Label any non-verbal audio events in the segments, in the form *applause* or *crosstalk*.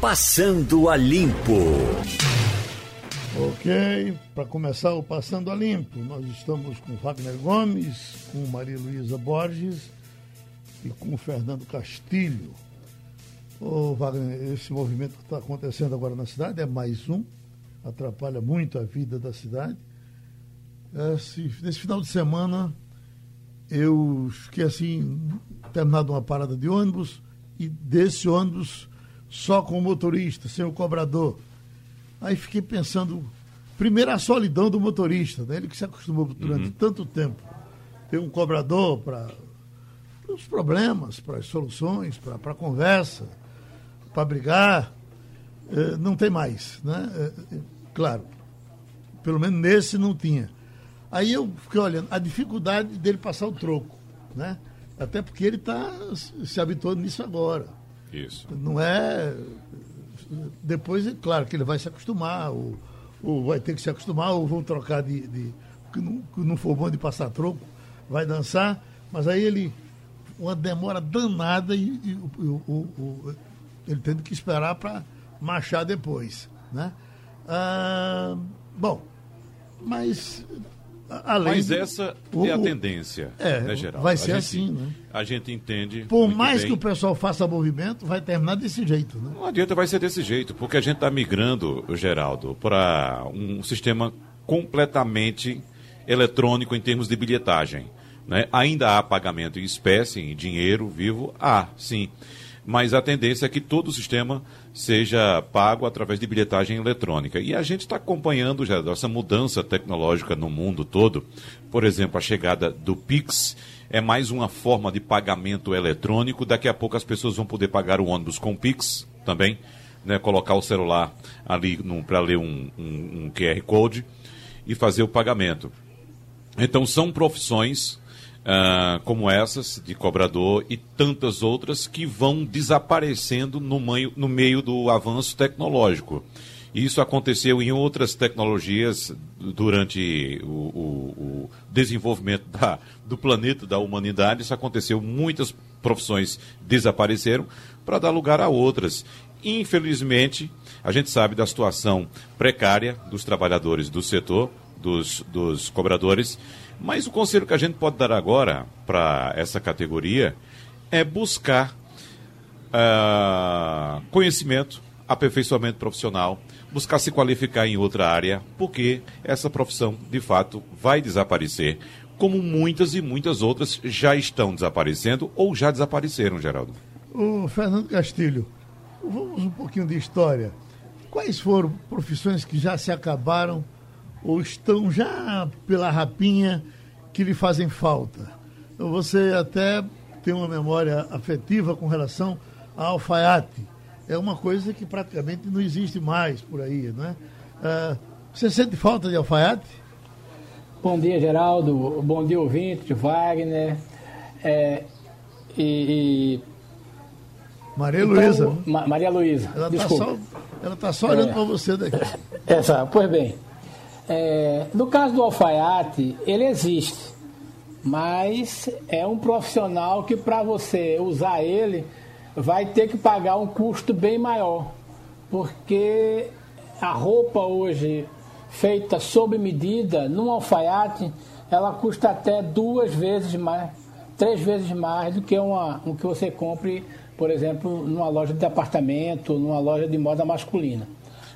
Passando a Limpo. Ok, para começar o Passando a Limpo, nós estamos com Wagner Gomes, com Maria Luísa Borges e com Fernando Castilho. Ô Wagner, esse movimento que está acontecendo agora na cidade é mais um, atrapalha muito a vida da cidade. Esse, nesse final de semana eu fiquei assim, terminado uma parada de ônibus e desse ônibus só com o motorista, sem o cobrador. Aí fiquei pensando, primeiro a solidão do motorista, né? ele que se acostumou durante uhum. tanto tempo. Ter um cobrador para os problemas, para as soluções, para a conversa, para brigar. Eh, não tem mais. Né? Eh, claro, pelo menos nesse não tinha. Aí eu fiquei olhando a dificuldade dele passar o troco. Né? Até porque ele está se habituando nisso agora. Isso. Não é. Depois, claro que ele vai se acostumar, ou, ou vai ter que se acostumar, ou vão trocar de. de que, não, que não for bom de passar troco, vai dançar, mas aí ele. Uma demora danada e, e o, o, o, ele tendo que esperar para marchar depois. Né? Ah, bom, mas Além Mas essa é a tendência, é, né, geral? Vai ser gente, assim, né? A gente entende. Por mais que o pessoal faça movimento, vai terminar desse jeito, né? Não adianta, vai ser desse jeito, porque a gente está migrando, Geraldo, para um sistema completamente eletrônico em termos de bilhetagem. Né? Ainda há pagamento em espécie, em dinheiro vivo? Há, sim mas a tendência é que todo o sistema seja pago através de bilhetagem eletrônica. E a gente está acompanhando já essa mudança tecnológica no mundo todo. Por exemplo, a chegada do Pix é mais uma forma de pagamento eletrônico. Daqui a pouco as pessoas vão poder pagar o ônibus com Pix também, né? colocar o celular ali para ler um, um, um QR Code e fazer o pagamento. Então, são profissões uh, como essas, de cobrador, e tantas outras que vão desaparecendo no meio, no meio do avanço tecnológico. Isso aconteceu em outras tecnologias durante o, o, o desenvolvimento da, do planeta, da humanidade. Isso aconteceu, muitas profissões desapareceram para dar lugar a outras. Infelizmente, a gente sabe da situação precária dos trabalhadores do setor, dos, dos cobradores, mas o conselho que a gente pode dar agora para essa categoria é buscar uh, conhecimento, aperfeiçoamento profissional, buscar se qualificar em outra área, porque essa profissão, de fato, vai desaparecer, como muitas e muitas outras já estão desaparecendo ou já desapareceram, Geraldo. O Fernando Castilho, vamos um pouquinho de história. Quais foram profissões que já se acabaram? Ou estão já pela rapinha que lhe fazem falta. Você até tem uma memória afetiva com relação a alfaiate. É uma coisa que praticamente não existe mais por aí, é? Uh, você sente falta de alfaiate? Bom dia, Geraldo. Bom dia, ouvinte, Wagner. É, e, e, Maria então, Luísa. Ma Maria Luísa. Ela está só, ela tá só olhando é, para você daqui. Essa, pois bem. É, no caso do alfaiate, ele existe, mas é um profissional que para você usar ele vai ter que pagar um custo bem maior, porque a roupa hoje feita sob medida num alfaiate, ela custa até duas vezes mais, três vezes mais do que uma, um que você compre, por exemplo, numa loja de apartamento, numa loja de moda masculina.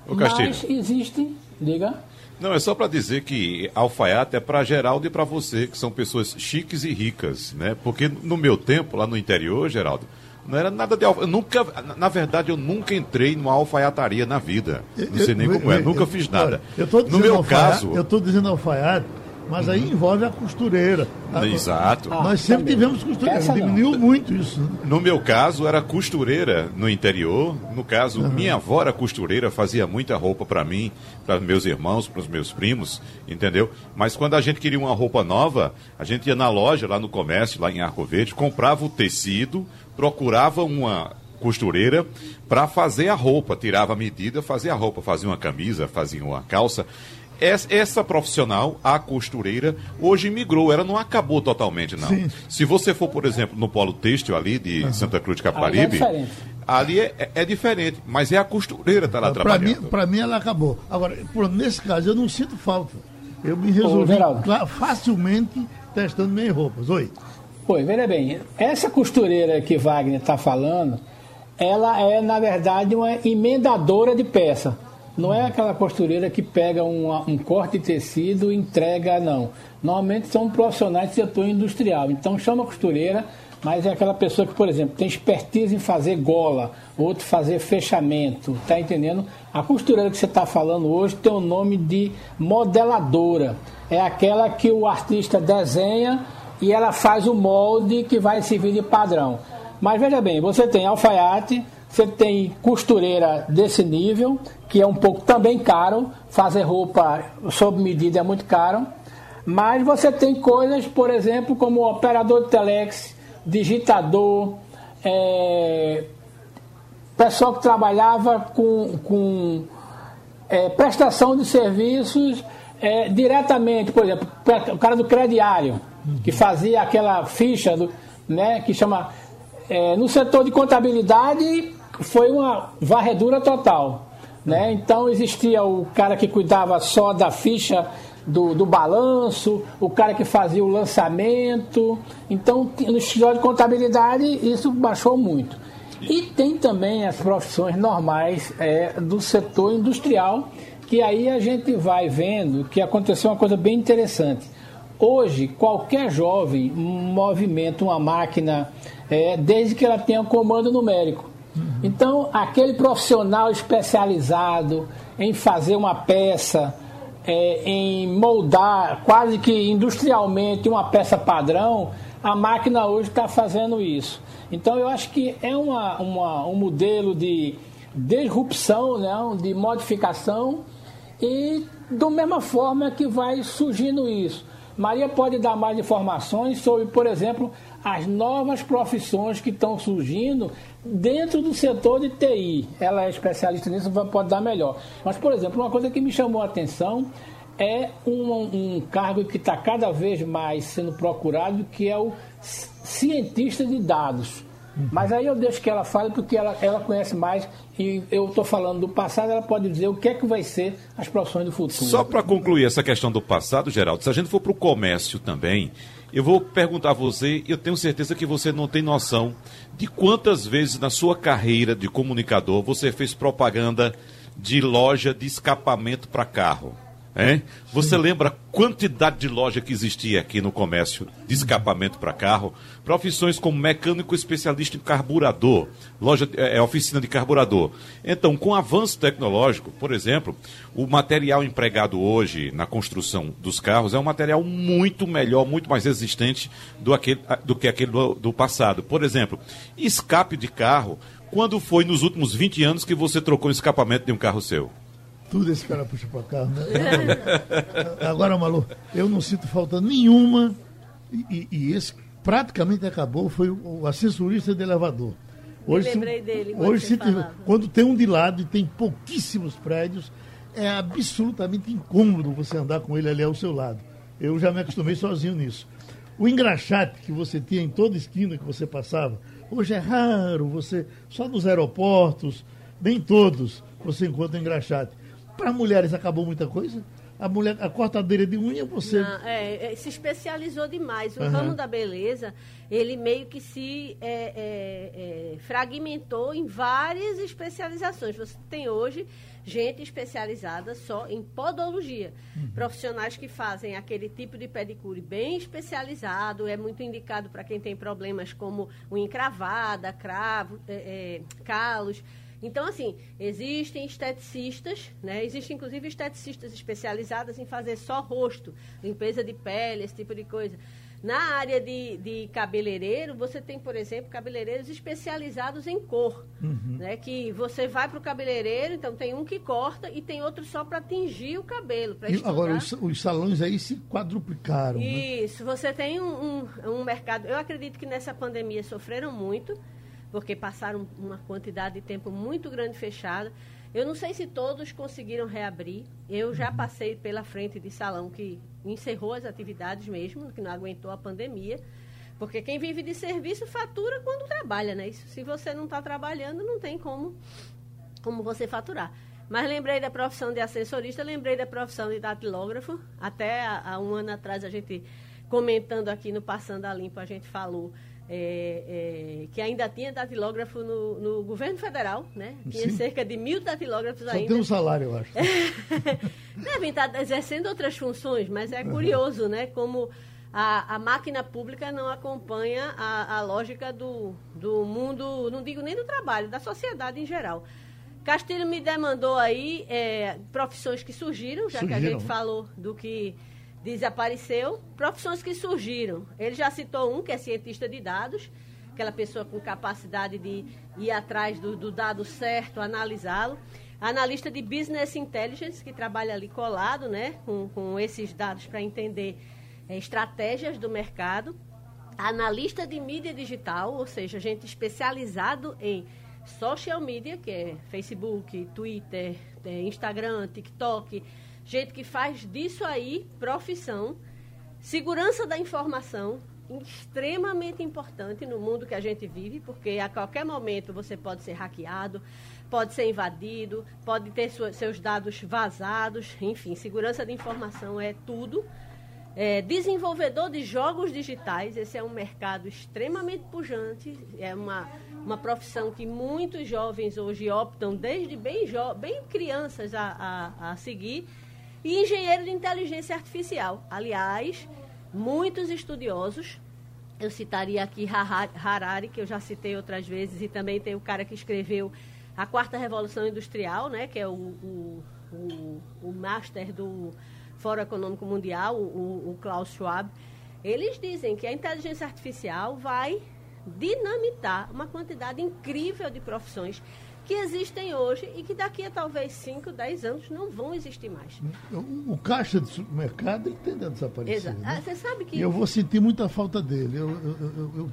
Mas existe, diga. Não, é só para dizer que alfaiate é para Geraldo e para você, que são pessoas chiques e ricas, né? Porque no meu tempo, lá no interior, Geraldo, não era nada de alfaiate. Nunca, na verdade, eu nunca entrei numa alfaiataria na vida. Não sei nem como é, nunca fiz nada. no meu caso. Eu estou dizendo alfaiate mas aí envolve a costureira. Exato. Ah, Nós sempre também. tivemos costureira, Essa diminuiu não. muito isso. Né? No meu caso, era costureira no interior. No caso, uhum. minha avó era costureira, fazia muita roupa para mim, para meus irmãos, para os meus primos, entendeu? Mas quando a gente queria uma roupa nova, a gente ia na loja, lá no comércio, lá em Arco Verde, comprava o tecido, procurava uma costureira para fazer a roupa, tirava a medida, fazia a roupa, fazia uma camisa, fazia uma calça essa profissional, a costureira, hoje migrou. Ela não acabou totalmente, não. Sim. Se você for, por exemplo, no polo têxtil ali de uhum. Santa Cruz de Caparibe, é ali é, é, é diferente, mas é a costureira que está lá Para trabalhando. mim, pra mim ela acabou. Agora, por- nesse caso, eu não sinto falta. Eu me resolvi cla- facilmente testando minhas roupas. Oi. Pois, veja bem, essa costureira que Wagner está falando, ela é, na verdade, uma emendadora de peça. Não é aquela costureira que pega um, um corte de tecido e entrega, não. Normalmente são profissionais do setor industrial. Então chama costureira, mas é aquela pessoa que, por exemplo, tem expertise em fazer gola, outro fazer fechamento, tá entendendo? A costureira que você está falando hoje tem o nome de modeladora. É aquela que o artista desenha e ela faz o molde que vai servir de padrão. Mas veja bem, você tem alfaiate, você tem costureira desse nível, que é um pouco também caro, fazer roupa sob medida é muito caro. Mas você tem coisas, por exemplo, como operador de telex, digitador, é, pessoal que trabalhava com, com é, prestação de serviços é, diretamente, por exemplo, o cara do crediário, que fazia aquela ficha, do, né, que chama. é, no setor de contabilidade foi uma varredura total. Né? Então existia o cara que cuidava só da ficha do, do balanço, o cara que fazia o lançamento. Então, no escritório de contabilidade, isso baixou muito. E tem também as profissões normais é, do setor industrial, que aí a gente vai vendo que aconteceu uma coisa bem interessante. Hoje, qualquer jovem movimenta uma máquina é, desde que ela tenha comando numérico. Então, aquele profissional especializado em fazer uma peça, é, em moldar quase que industrialmente uma peça padrão, a máquina hoje está fazendo isso. Então eu acho que é uma, uma, um modelo de disrupção, né, de modificação e da mesma forma que vai surgindo isso. Maria pode dar mais informações sobre, por exemplo, as novas profissões que estão surgindo dentro do setor de TI. Ela é especialista nisso, pode dar melhor. Mas, por exemplo, uma coisa que me chamou a atenção é um, um cargo que está cada vez mais sendo procurado, que é o ci- cientista de dados. Mas aí eu deixo que ela fale, porque ela, ela conhece mais, e eu estou falando do passado, ela pode dizer o que é que vai ser as profissões do futuro. Só para concluir essa questão do passado, Geraldo, se a gente for para o comércio também, eu vou perguntar a você, eu tenho certeza que você não tem noção de quantas vezes na sua carreira de comunicador você fez propaganda de loja de escapamento para carro. Hein? Você lembra a quantidade de loja que existia aqui no comércio de escapamento para carro? Profissões como mecânico especialista em carburador, loja é, é, oficina de carburador. Então, com o avanço tecnológico, por exemplo, o material empregado hoje na construção dos carros é um material muito melhor, muito mais resistente do, aquele, do que aquele do, do passado. Por exemplo, escape de carro. Quando foi nos últimos 20 anos que você trocou o escapamento de um carro seu? Tudo esse cara puxa pra cá, né? Agora, Malu, eu não sinto falta nenhuma, e, e esse praticamente acabou, foi o, o assessorista de elevador. Hoje, se- lembrei dele quando Hoje, se quando tem um de lado e tem pouquíssimos prédios, é absolutamente incômodo você andar com ele ali ao seu lado. Eu já me acostumei sozinho nisso. O engraxate que você tinha em toda esquina que você passava, hoje é raro, você só nos aeroportos, nem todos você encontra engraxate. Para mulheres acabou muita coisa? A mulher, a cortadeira de unha, você. Não, é, é, se especializou demais. O Aham. ramo da beleza, ele meio que se é, é, é, fragmentou em várias especializações. Você tem hoje gente especializada só em podologia. Profissionais que fazem aquele tipo de pedicure bem especializado, é muito indicado para quem tem problemas como unha encravada, cravo, é, calos. Então, assim, existem esteticistas, né? Existem, inclusive, esteticistas especializadas em fazer só rosto, limpeza de pele, esse tipo de coisa. Na área de, de cabeleireiro, você tem, por exemplo, cabeleireiros especializados em cor, né? Que você vai para o cabeleireiro, então tem um que corta e tem outro só para tingir o cabelo, para E estudar. agora, os, os salões aí se quadruplicaram. né? Isso, você tem um, um, um mercado. Eu acredito que nessa pandemia sofreram muito, porque passaram uma quantidade de tempo muito grande fechada. Eu não sei se todos conseguiram reabrir. Eu já passei pela frente de salão que encerrou as atividades mesmo, que não aguentou a pandemia. Porque quem vive de serviço fatura quando trabalha, né? Isso, se você não está trabalhando, não tem como, como você faturar. Mas lembrei da profissão de assessorista, lembrei da profissão de datilógrafo. Até há, há um ano atrás, a gente, comentando aqui no Passando a Limpo, a gente falou é, é, que ainda tinha datilógrafo no, no, governo federal, né? Tinha Sim. cerca de mil datilógrafos Só ainda. tem um salário, eu acho. *laughs* Devem estar exercendo outras funções, mas é curioso, né? Como a, a máquina pública não acompanha a, a lógica do, do mundo, não digo nem do trabalho, da sociedade em geral. Castilho me demandou aí é, profissões que surgiram, já surgiram. que a gente falou do que desapareceu. Profissões que surgiram. Ele já citou um, que é cientista de dados, aquela pessoa com capacidade de ir atrás do, do dado certo, analisá-lo. Analista de Business Intelligence, que trabalha ali colado né, com, com esses dados para entender é, estratégias do mercado. Analista de mídia digital, ou seja, gente especializado em social media, que é Facebook, Twitter, é, Instagram, TikTok, gente que faz disso aí profissão. Segurança da informação, extremamente importante no mundo que a gente vive, porque a qualquer momento você pode ser hackeado, pode ser invadido, pode ter seus dados vazados, enfim, segurança da informação é tudo. É, desenvolvedor de jogos digitais, esse é um mercado extremamente pujante, é uma, uma profissão que muitos jovens hoje optam, desde bem, bem crianças, a, a, a seguir. E engenheiro de inteligência artificial. Aliás, muitos estudiosos, eu citaria aqui Harari, que eu já citei outras vezes, e também tem o cara que escreveu A Quarta Revolução Industrial, né, que é o, o, o, o master do Fórum Econômico Mundial, o, o Klaus Schwab, eles dizem que a inteligência artificial vai dinamitar uma quantidade incrível de profissões que existem hoje e que daqui a talvez 5, 10 anos não vão existir mais. O, caixa de supermercado ele tende a desaparecer. Exato. Né? Ah, você sabe que. Eu vou sentir muita falta dele. Eu, eu, eu,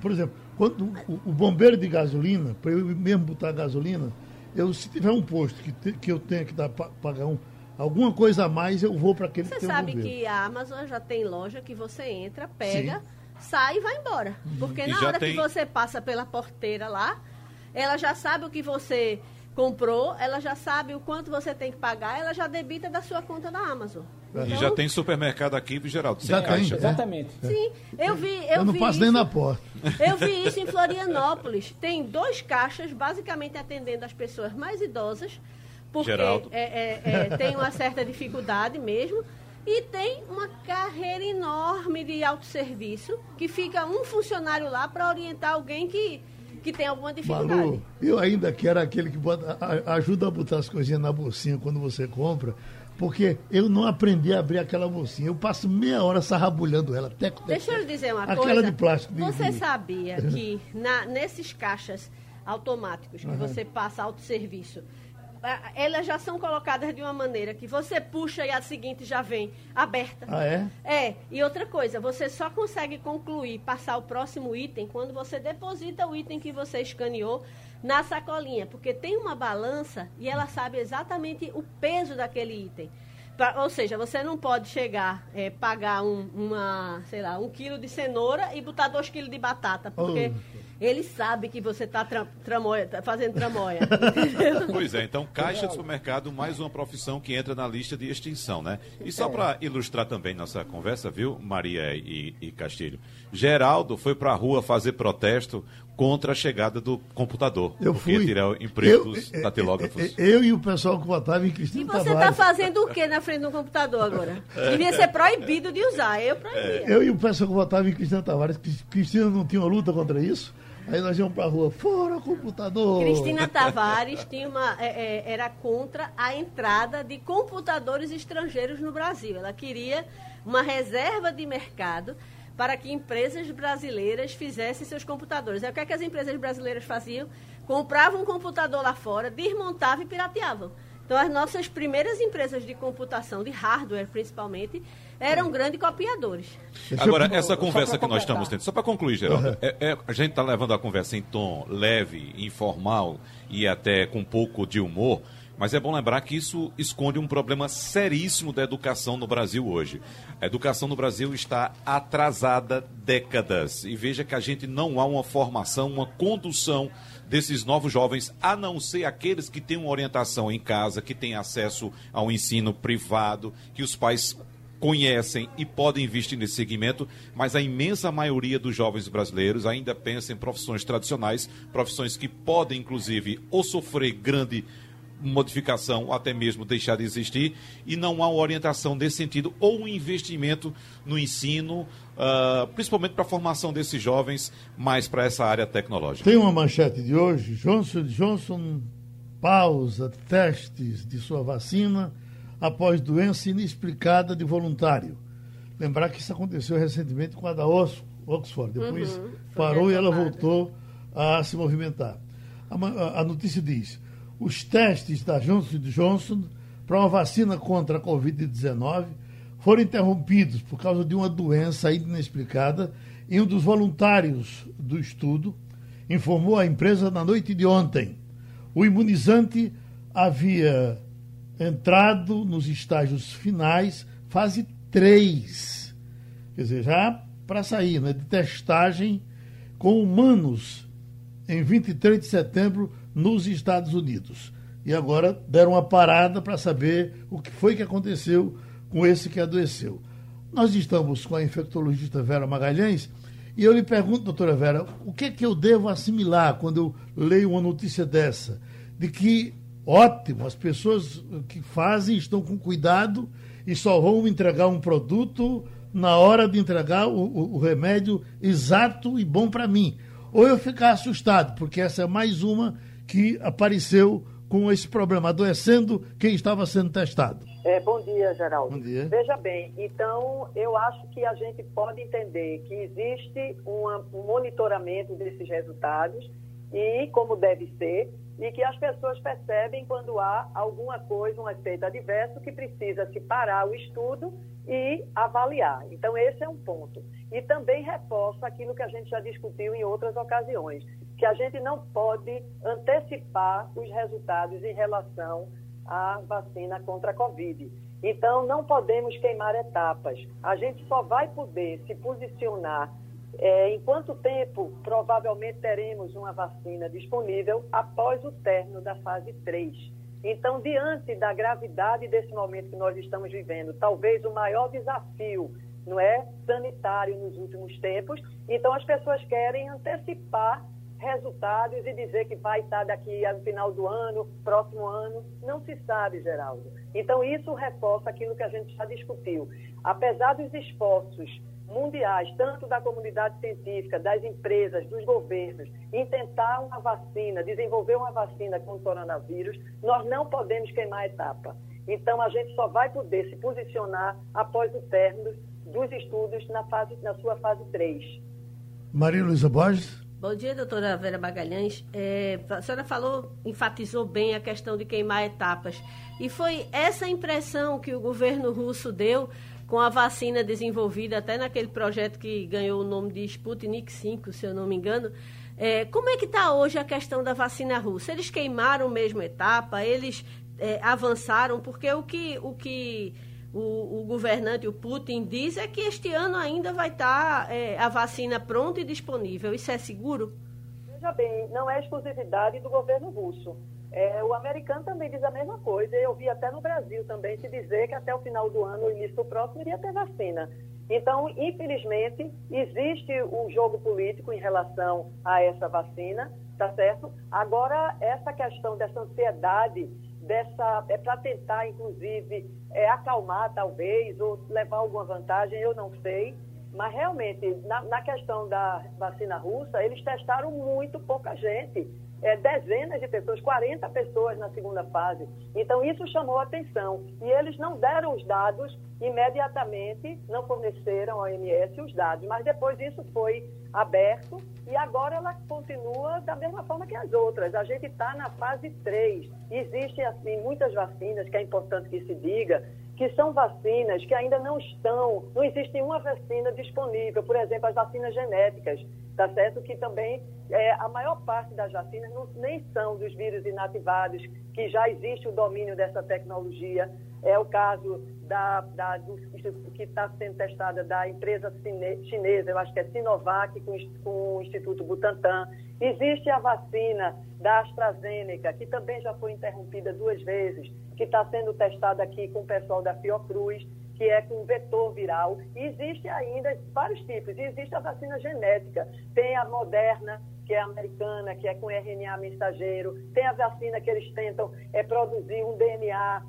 por exemplo, quando o, o, bombeiro de gasolina, para eu mesmo botar gasolina, eu, se tiver um posto que, te, que eu tenha que dar, pagar um, alguma coisa a mais, eu vou para aquele Você que sabe um que a Amazon já tem loja que você entra, pega, Sim. sai e vai embora. Uhum. Porque e na hora tem... que você passa pela porteira lá, ela já sabe o que você comprou, ela já sabe o quanto você tem que pagar, ela já debita da sua conta da Amazon. Então, e já tem supermercado aqui, Geraldo, sem já caixa. Tem, exatamente. Sim, eu vi. Eu, eu não vi passo isso, nem na porta. Eu vi isso em Florianópolis. Tem dois caixas, basicamente atendendo as pessoas mais idosas porque é, é, é, tem uma certa dificuldade mesmo. E tem uma carreira enorme de autosserviço, que fica um funcionário lá para orientar alguém que, que tem alguma dificuldade. Malu, eu ainda quero aquele que bota, ajuda a botar as coisinhas na bolsinha quando você compra, porque eu não aprendi a abrir aquela bolsinha. Eu passo meia hora sarrabulhando ela. Teco, teco, Deixa eu lhe dizer uma aquela coisa. Aquela de plástico. Você sabia *laughs* que na, nesses caixas automáticos que uhum. você passa autosserviço, elas já são colocadas de uma maneira que você puxa e a seguinte já vem aberta. Ah, é? É. E outra coisa, você só consegue concluir, passar o próximo item quando você deposita o item que você escaneou na sacolinha, porque tem uma balança e ela sabe exatamente o peso daquele item. Pra, ou seja, você não pode chegar, é, pagar um, uma, sei lá, um quilo de cenoura e botar dois quilos de batata, porque oh. Ele sabe que você está tra, tá fazendo tramóia. *laughs* pois é, então caixa de supermercado, mais uma profissão que entra na lista de extinção, né? E só para ilustrar também nossa conversa, viu, Maria e, e Castilho? Geraldo foi para a rua fazer protesto contra a chegada do computador. Eu fui. Tirar o emprego dos datilógrafos. Eu, eu, e o pessoal que votava em Cristina E você está fazendo o que na frente do computador agora? Devia ser proibido de usar, eu proibia. Eu e o pessoal que votava em Cristina Tavares, Cristina não tinha uma luta contra isso? Aí nós íamos para a rua, fora computador. Cristina Tavares tinha uma, é, é, era contra a entrada de computadores estrangeiros no Brasil. Ela queria uma reserva de mercado para que empresas brasileiras fizessem seus computadores. É o que, é que as empresas brasileiras faziam? Compravam um computador lá fora, desmontavam e pirateavam. Então, as nossas primeiras empresas de computação, de hardware principalmente, eram grandes copiadores. Agora, essa conversa que nós estamos tendo, só para concluir, Geraldo, é, é, a gente está levando a conversa em tom leve, informal e até com um pouco de humor Mas é bom lembrar que isso esconde um problema seríssimo da educação no Brasil hoje. A educação no Brasil está atrasada décadas. E veja que a gente não há uma formação, uma condução desses novos jovens, a não ser aqueles que têm uma orientação em casa, que têm acesso ao ensino privado, que os pais conhecem e podem investir nesse segmento, mas a imensa maioria dos jovens brasileiros ainda pensa em profissões tradicionais, profissões que podem, inclusive, ou sofrer grande modificação ou até mesmo deixar de existir e não há orientação nesse sentido ou um investimento no ensino, uh, principalmente para a formação desses jovens mais para essa área tecnológica. Tem uma manchete de hoje, Johnson Johnson pausa testes de sua vacina após doença inexplicada de voluntário. Lembrar que isso aconteceu recentemente com a da Oxford, depois uhum, parou e ela voltou a se movimentar. A, a notícia diz: os testes da Johnson Johnson para uma vacina contra a Covid-19 foram interrompidos por causa de uma doença ainda inexplicada e um dos voluntários do estudo informou a empresa na noite de ontem. O imunizante havia entrado nos estágios finais, fase 3. Quer dizer, já para sair, né, de testagem com humanos em 23 de setembro nos Estados Unidos. E agora deram uma parada para saber o que foi que aconteceu com esse que adoeceu. Nós estamos com a infectologista Vera Magalhães e eu lhe pergunto, doutora Vera, o que é que eu devo assimilar quando eu leio uma notícia dessa? De que, ótimo, as pessoas que fazem estão com cuidado e só vão entregar um produto na hora de entregar o, o, o remédio exato e bom para mim. Ou eu ficar assustado, porque essa é mais uma que apareceu com esse problema, adoecendo quem estava sendo testado. É, bom dia, Geraldo. Bom dia. Veja bem, então eu acho que a gente pode entender que existe um monitoramento desses resultados e como deve ser, e que as pessoas percebem quando há alguma coisa, um efeito adverso que precisa se parar o estudo e avaliar. Então, esse é um ponto. E também reforça aquilo que a gente já discutiu em outras ocasiões, que a gente não pode antecipar os resultados em relação à vacina contra a Covid. Então, não podemos queimar etapas. A gente só vai poder se posicionar é, em quanto tempo provavelmente teremos uma vacina disponível após o término da fase 3. Então, diante da gravidade desse momento que nós estamos vivendo, talvez o maior desafio não é sanitário nos últimos tempos, então as pessoas querem antecipar resultados e dizer que vai estar daqui ao final do ano, próximo ano, não se sabe, Geraldo. Então isso reforça aquilo que a gente já discutiu. Apesar dos esforços mundiais, tanto da comunidade científica, das empresas, dos governos, em tentar uma vacina, desenvolver uma vacina contra o coronavírus, nós não podemos queimar a etapa. Então, a gente só vai poder se posicionar após o término dos estudos na, fase, na sua fase 3. Maria Luísa Borges. Bom dia, doutora Vera Magalhães. É, a senhora falou, enfatizou bem a questão de queimar etapas. E foi essa impressão que o governo russo deu com a vacina desenvolvida até naquele projeto que ganhou o nome de Sputnik 5, se eu não me engano. É, como é que está hoje a questão da vacina russa? Eles queimaram mesmo etapa, eles é, avançaram, porque o que, o que o, o, governante, o Putin, diz é que este ano ainda vai estar tá, é, a vacina pronta e disponível. Isso é seguro? Veja bem, não é exclusividade do governo russo. É, o americano também diz a mesma coisa. Eu vi até no Brasil também se dizer que até o final do ano, início do próximo, iria ter vacina. Então, infelizmente, existe o jogo político em relação a essa vacina, tá certo? Agora, essa questão dessa ansiedade, dessa é para tentar, inclusive, é, acalmar talvez ou levar alguma vantagem, eu não sei. Mas realmente, na, na questão da vacina russa, eles testaram muito pouca gente é, dezenas de pessoas, 40 pessoas na segunda fase. Então, isso chamou atenção. E eles não deram os dados imediatamente, não forneceram ao OMS os dados, mas depois isso foi aberto e agora ela continua da mesma forma que as outras. A gente está na fase 3. Existem, assim, muitas vacinas, que é importante que se diga, que são vacinas que ainda não estão, não existe uma vacina disponível, por exemplo, as vacinas genéticas tá certo? Que também é, a maior parte das vacinas não, nem são dos vírus inativados, que já existe o domínio dessa tecnologia. É o caso da, da do, que está sendo testada da empresa chinesa, eu acho que é Sinovac, com, com o Instituto Butantan. Existe a vacina da AstraZeneca, que também já foi interrompida duas vezes, que está sendo testada aqui com o pessoal da Fiocruz, que é com vetor viral. E existe ainda vários tipos. E existe a vacina genética. Tem a Moderna, que é americana, que é com RNA mensageiro. Tem a vacina que eles tentam é, produzir um DNA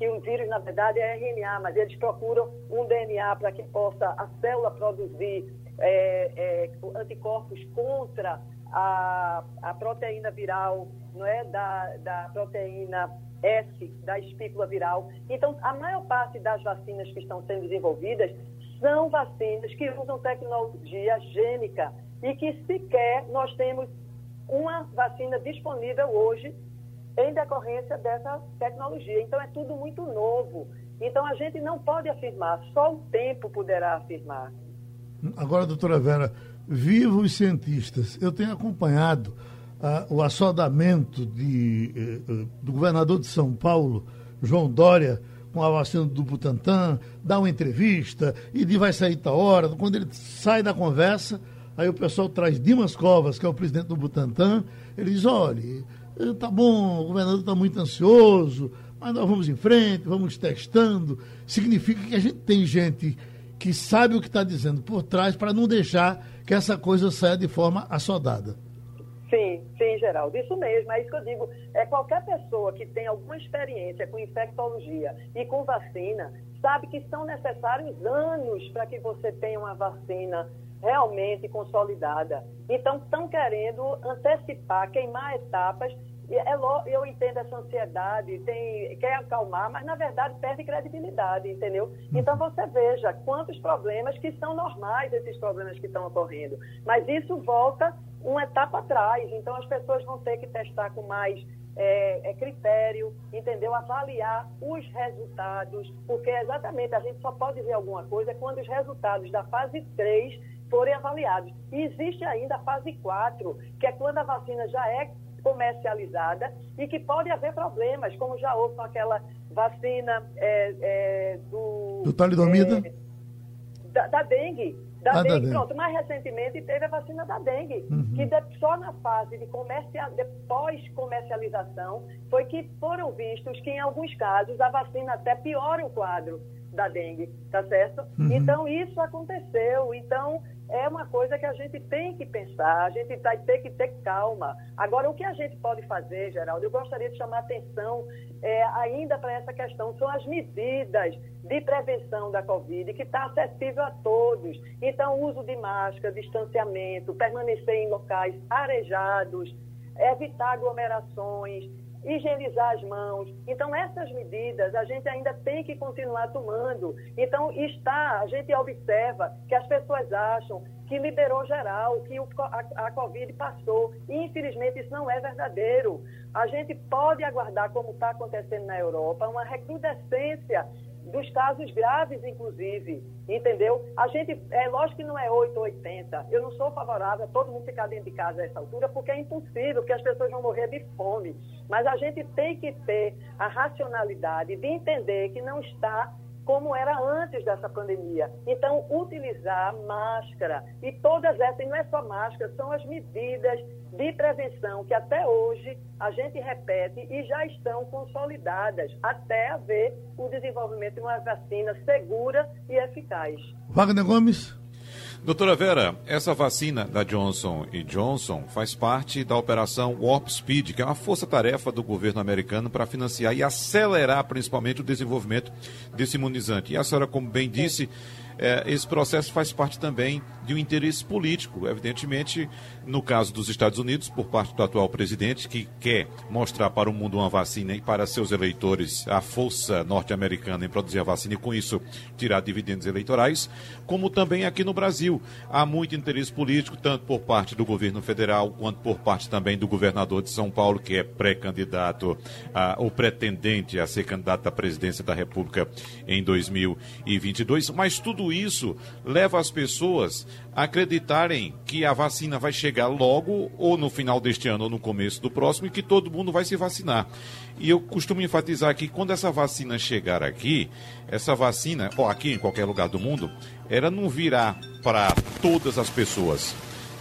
que o vírus, na verdade, é RNA, mas eles procuram um DNA para que possa a célula produzir é, é, anticorpos contra a, a proteína viral, não é, da, da proteína S, da espícula viral. Então, a maior parte das vacinas que estão sendo desenvolvidas são vacinas que usam tecnologia gênica e que sequer nós temos uma vacina disponível hoje em decorrência dessa tecnologia. Então, é tudo muito novo. Então, a gente não pode afirmar, só o tempo poderá afirmar. Agora, doutora Vera, viva os cientistas. Eu tenho acompanhado uh, o assodamento de, uh, do governador de São Paulo, João Dória, com a vacina do Butantan, dá uma entrevista e diz vai sair tal hora. Quando ele sai da conversa, aí o pessoal traz Dimas Covas, que é o presidente do Butantan, ele diz, olha, eh, tá bom, o governador está muito ansioso, mas nós vamos em frente, vamos testando. Significa que a gente tem gente que sabe o que está dizendo por trás para não deixar que essa coisa saia de forma assodada. Sim, sim, Geraldo, isso mesmo, é isso que eu digo. É qualquer pessoa que tem alguma experiência com infectologia e com vacina, sabe que são necessários anos para que você tenha uma vacina realmente consolidada. Então, estão querendo antecipar, queimar etapas eu entendo essa ansiedade, tem, quer acalmar, mas na verdade perde credibilidade, entendeu? Então você veja quantos problemas que são normais, esses problemas que estão ocorrendo. Mas isso volta uma etapa atrás, então as pessoas vão ter que testar com mais é, é, critério, entendeu? Avaliar os resultados, porque exatamente a gente só pode ver alguma coisa quando os resultados da fase 3 forem avaliados. E existe ainda a fase 4, que é quando a vacina já é comercializada e que pode haver problemas, como já houve com aquela vacina é, é, do. Do talidomida? É, da, da, dengue. Da, ah, dengue, da dengue. Pronto, mais recentemente teve a vacina da dengue, uhum. que de, só na fase de, comercial, de pós-comercialização foi que foram vistos que, em alguns casos, a vacina até piora o quadro da dengue, tá certo? Uhum. Então, isso aconteceu. Então, é uma coisa que a gente tem que pensar, a gente vai ter que ter calma. Agora, o que a gente pode fazer, Geraldo, eu gostaria de chamar atenção é, ainda para essa questão, são as medidas de prevenção da Covid, que está acessível a todos. Então, uso de máscara, distanciamento, permanecer em locais arejados, evitar aglomerações, higienizar as mãos. Então, essas medidas a gente ainda tem que continuar tomando. Então, está, a gente observa que as pessoas acham que liberou geral, que o, a, a Covid passou. E, infelizmente, isso não é verdadeiro. A gente pode aguardar, como está acontecendo na Europa, uma recrudescência dos casos graves, inclusive, entendeu? A gente, é lógico que não é 8 ou 80. Eu não sou favorável a todo mundo ficar dentro de casa a essa altura, porque é impossível, porque as pessoas vão morrer de fome. Mas a gente tem que ter a racionalidade de entender que não está como era antes dessa pandemia. Então, utilizar máscara e todas essas, e não é só máscara, são as medidas de prevenção que até hoje a gente repete e já estão consolidadas até haver o desenvolvimento de uma vacina segura e eficaz. Wagner Gomes. Doutora Vera, essa vacina da Johnson Johnson faz parte da operação Warp Speed, que é uma força-tarefa do governo americano para financiar e acelerar principalmente o desenvolvimento desse imunizante. E a senhora, como bem disse, é, esse processo faz parte também de um interesse político, evidentemente, no caso dos Estados Unidos, por parte do atual presidente, que quer mostrar para o mundo uma vacina e para seus eleitores a força norte-americana em produzir a vacina e, com isso, tirar dividendos eleitorais, como também aqui no Brasil. Há muito interesse político, tanto por parte do governo federal, quanto por parte também do governador de São Paulo, que é pré-candidato, ou pretendente a ser candidato à presidência da República em 2022. Mas tudo tudo isso leva as pessoas a acreditarem que a vacina vai chegar logo, ou no final deste ano, ou no começo do próximo, e que todo mundo vai se vacinar. E eu costumo enfatizar que quando essa vacina chegar aqui, essa vacina, ou aqui em qualquer lugar do mundo, ela não virá para todas as pessoas.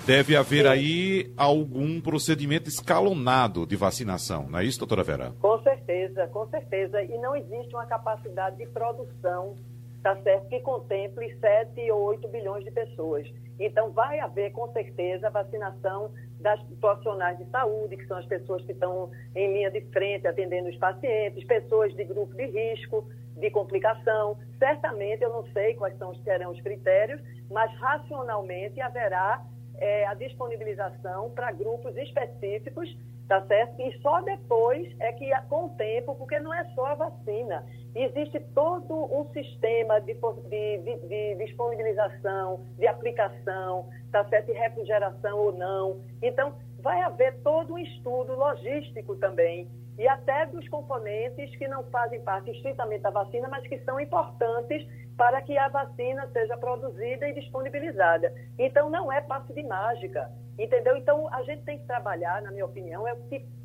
Deve haver aí algum procedimento escalonado de vacinação, não é isso, doutora Vera? Com certeza, com certeza. E não existe uma capacidade de produção, tá certo, que contemple 7 ou 8 bilhões de pessoas. Então, vai haver, com certeza, vacinação das profissionais de saúde, que são as pessoas que estão em linha de frente atendendo os pacientes, pessoas de grupo de risco, de complicação. Certamente, eu não sei quais são, serão os critérios, mas racionalmente haverá é, a disponibilização para grupos específicos, tá certo? E só depois é que, com o tempo, porque não é só a vacina, existe todo um sistema de, de, de, de disponibilização, de aplicação, tá certo? De refrigeração ou não. Então, vai haver todo um estudo logístico também e até dos componentes que não fazem parte estritamente da vacina, mas que são importantes para que a vacina seja produzida e disponibilizada. Então, não é passe de mágica, entendeu? Então, a gente tem que trabalhar, na minha opinião, é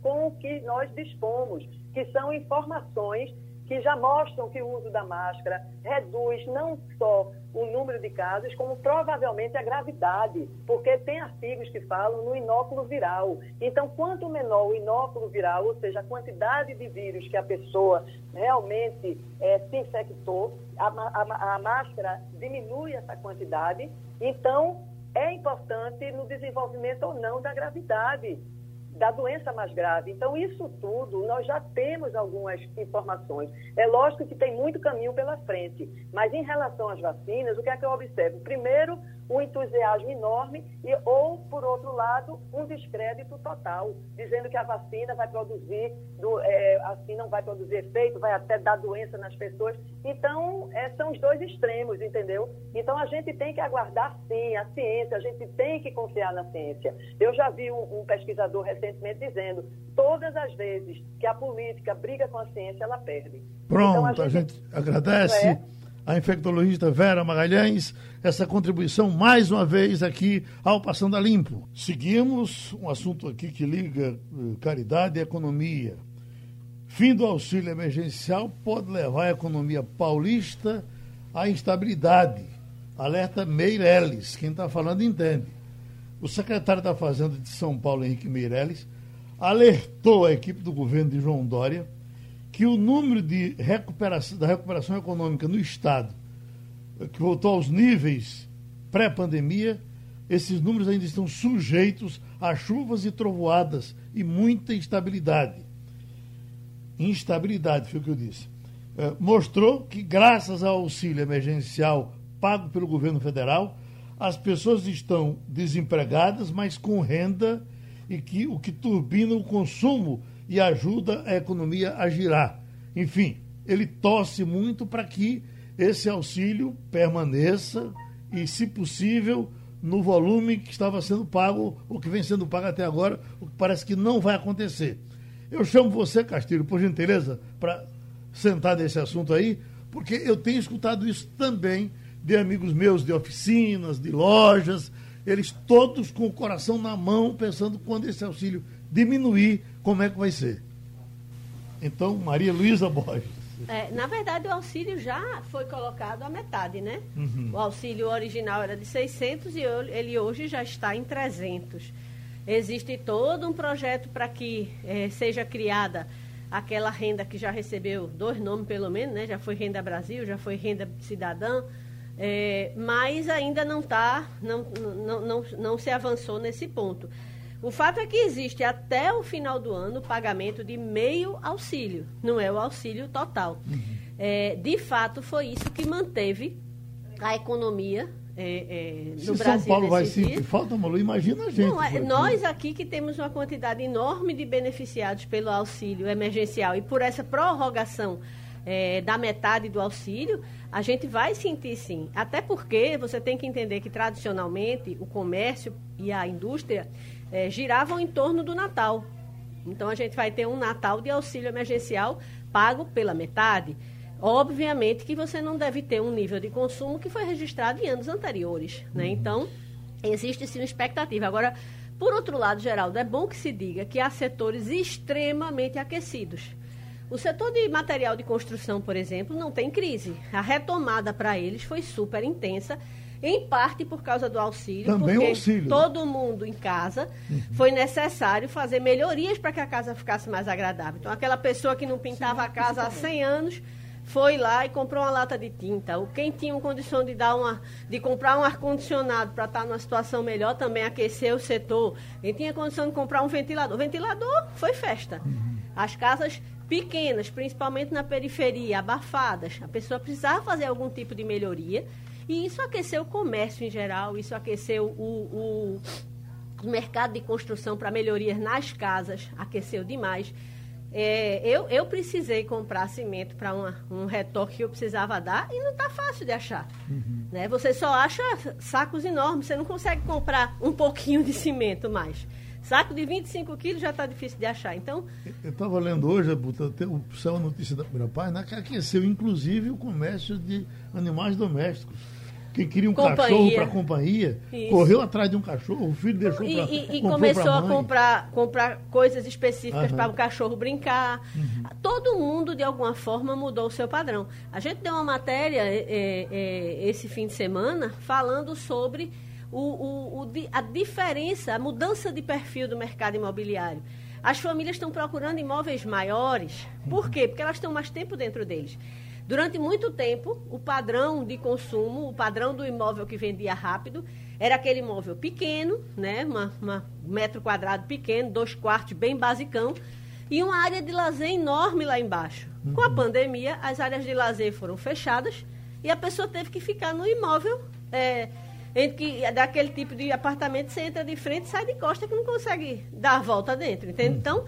com o que nós dispomos, que são informações que já mostram que o uso da máscara reduz não só o número de casos, como provavelmente a gravidade, porque tem artigos que falam no inóculo viral. Então, quanto menor o inóculo viral, ou seja, a quantidade de vírus que a pessoa realmente é, se infectou, a, a, a máscara diminui essa quantidade. Então, é importante no desenvolvimento ou não da gravidade da doença mais grave. Então, isso tudo, nós já temos algumas informações. É lógico que tem muito caminho pela frente, mas em relação às vacinas, o que é que eu observo? Primeiro, um entusiasmo enorme e ou por outro lado um descrédito total dizendo que a vacina vai produzir do, é, assim não vai produzir efeito vai até dar doença nas pessoas. Então é, são os dois extremos entendeu? Então a gente tem que aguardar sim a ciência a gente tem que confiar na ciência. Eu já vi um, um pesquisador recentemente dizendo todas as vezes que a política briga com a ciência ela perde. Pronto então, a, gente, a gente agradece. É, a infectologista Vera Magalhães, essa contribuição mais uma vez aqui ao Passando a Limpo. Seguimos um assunto aqui que liga eh, caridade e economia. Fim do auxílio emergencial pode levar a economia paulista à instabilidade. Alerta Meirelles, quem está falando entende. O secretário da Fazenda de São Paulo, Henrique Meirelles, alertou a equipe do governo de João Dória que o número de recuperação, da recuperação econômica no Estado, que voltou aos níveis pré-pandemia, esses números ainda estão sujeitos a chuvas e trovoadas e muita instabilidade. Instabilidade, foi o que eu disse. É, mostrou que, graças ao auxílio emergencial pago pelo governo federal, as pessoas estão desempregadas, mas com renda e que o que turbina o consumo e ajuda a economia a girar. Enfim, ele torce muito para que esse auxílio permaneça e, se possível, no volume que estava sendo pago, ou que vem sendo pago até agora, o que parece que não vai acontecer. Eu chamo você, Castilho, por gentileza, para sentar nesse assunto aí, porque eu tenho escutado isso também de amigos meus de oficinas, de lojas, eles todos com o coração na mão, pensando quando esse auxílio diminuir, como é que vai ser? Então, Maria Luísa Borges. É, na verdade, o auxílio já foi colocado à metade, né? Uhum. O auxílio original era de 600 e ele hoje já está em 300. Existe todo um projeto para que é, seja criada aquela renda que já recebeu dois nomes, pelo menos, né? Já foi Renda Brasil, já foi Renda Cidadã, é, mas ainda não está, não, não, não, não se avançou nesse ponto. O fato é que existe até o final do ano o pagamento de meio auxílio, não é o auxílio total. Uhum. É, de fato, foi isso que manteve a economia é, é, no Se Brasil. São Paulo vai sentir falta, Malu, imagina a gente. Não, é, nós aqui que temos uma quantidade enorme de beneficiados pelo auxílio emergencial e por essa prorrogação é, da metade do auxílio, a gente vai sentir sim. Até porque você tem que entender que tradicionalmente o comércio e a indústria é, giravam em torno do Natal. Então a gente vai ter um Natal de auxílio emergencial pago pela metade. Obviamente que você não deve ter um nível de consumo que foi registrado em anos anteriores, né? Então, existe sim uma expectativa. Agora, por outro lado, Geraldo, é bom que se diga que há setores extremamente aquecidos. O setor de material de construção, por exemplo, não tem crise. A retomada para eles foi super intensa, em parte por causa do auxílio, Também porque o auxílio. todo mundo em casa foi necessário fazer melhorias para que a casa ficasse mais agradável. Então, aquela pessoa que não pintava a casa há 100 anos foi lá e comprou uma lata de tinta. O quem tinha condição de dar uma, de comprar um ar condicionado para estar numa situação melhor também aqueceu o setor. Quem tinha condição de comprar um ventilador, o ventilador foi festa. As casas pequenas, principalmente na periferia, abafadas, a pessoa precisava fazer algum tipo de melhoria e isso aqueceu o comércio em geral, isso aqueceu o, o, mercado de construção para melhorias nas casas, aqueceu demais. É, eu, eu precisei comprar cimento para um retoque que eu precisava dar e não está fácil de achar. Uhum. Né? Você só acha sacos enormes, você não consegue comprar um pouquinho de cimento mais. Saco de 25 quilos já está difícil de achar. Então. Eu estava lendo hoje, o céu notícia da primeira página, que aqueceu inclusive o comércio de animais domésticos. Quem queria um Companhia. cachorro para companhia, Isso. correu atrás de um cachorro, o filho deixou para e- e começou a comprar, comprar coisas específicas para o cachorro brincar. Uhum. Todo mundo, de alguma forma, mudou o seu padrão. A gente deu uma matéria é, é, é, esse fim de semana falando sobre o, o- o a diferença, a mudança de perfil do mercado imobiliário. As famílias estão procurando imóveis maiores. Por quê? Porque elas estão mais tempo dentro deles. Durante muito tempo, o padrão de consumo, o padrão do imóvel que vendia rápido, era aquele imóvel pequeno, né? Uma, uma- um metro quadrado pequeno, dois quartos, bem basicão, e uma área de lazer enorme lá embaixo. Com a pandemia, as áreas de lazer foram fechadas e a pessoa teve que ficar no imóvel, é, entre que, daquele tipo de apartamento, você entra de frente e sai de costa que não consegue dar a volta dentro, entende? Então,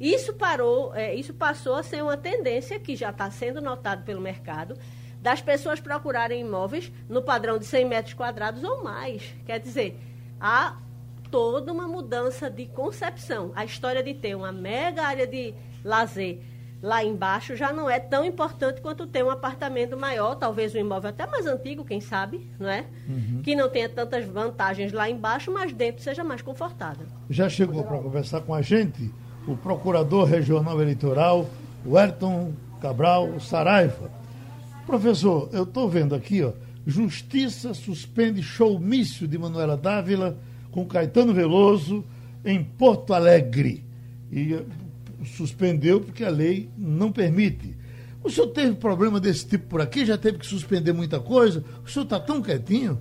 isso parou, é, isso passou a ser uma tendência que já está sendo notado pelo mercado, das pessoas procurarem imóveis no padrão de 100 metros quadrados ou mais. Quer dizer, há toda uma mudança de concepção. A história de ter uma mega área de lazer lá embaixo já não é tão importante quanto ter um apartamento maior, talvez um imóvel até mais antigo, quem sabe, não é? Que não tenha tantas vantagens lá embaixo, mas dentro seja mais confortável. Já chegou para conversar com a gente o Procurador Regional Eleitoral, Ayrton Cabral Saraiva. Professor, eu estou vendo aqui, ó, Justiça suspende showmício de Manuela Dávila com Caetano Veloso em Porto Alegre. E eh, suspendeu porque a lei não permite. O senhor teve problema desse tipo por aqui? Já teve que suspender muita coisa? O senhor está tão quietinho?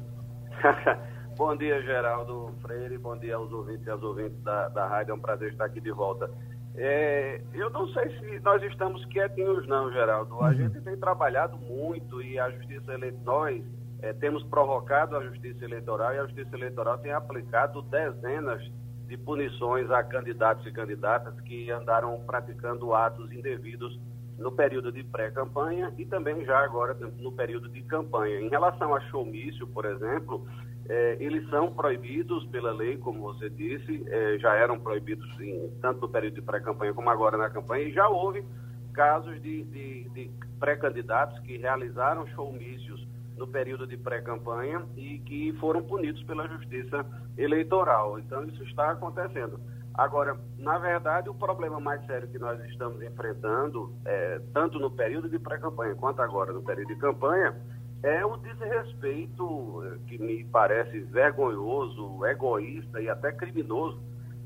*laughs* bom dia, Geraldo Freire. Bom dia aos ouvintes e às ouvintes da, da rádio. É um prazer estar aqui de volta. É, eu não sei se nós estamos quietinhos, não, Geraldo. A gente tem trabalhado muito e a Justiça Eleitoral, nós é, temos provocado a Justiça Eleitoral e a Justiça Eleitoral tem aplicado dezenas de punições a candidatos e candidatas que andaram praticando atos indevidos no período de pré-campanha e também já agora no período de campanha. Em relação a showmício, por exemplo, eh, eles são proibidos pela lei, como você disse, eh, já eram proibidos em, tanto no período de pré-campanha como agora na campanha, e já houve casos de, de, de pré-candidatos que realizaram showmícios no período de pré-campanha e que foram punidos pela Justiça Eleitoral. Então, isso está acontecendo. Agora, na verdade, o problema mais sério que nós estamos enfrentando, é, tanto no período de pré-campanha quanto agora no período de campanha, é o desrespeito eh, que me parece vergonhoso, egoísta e até criminoso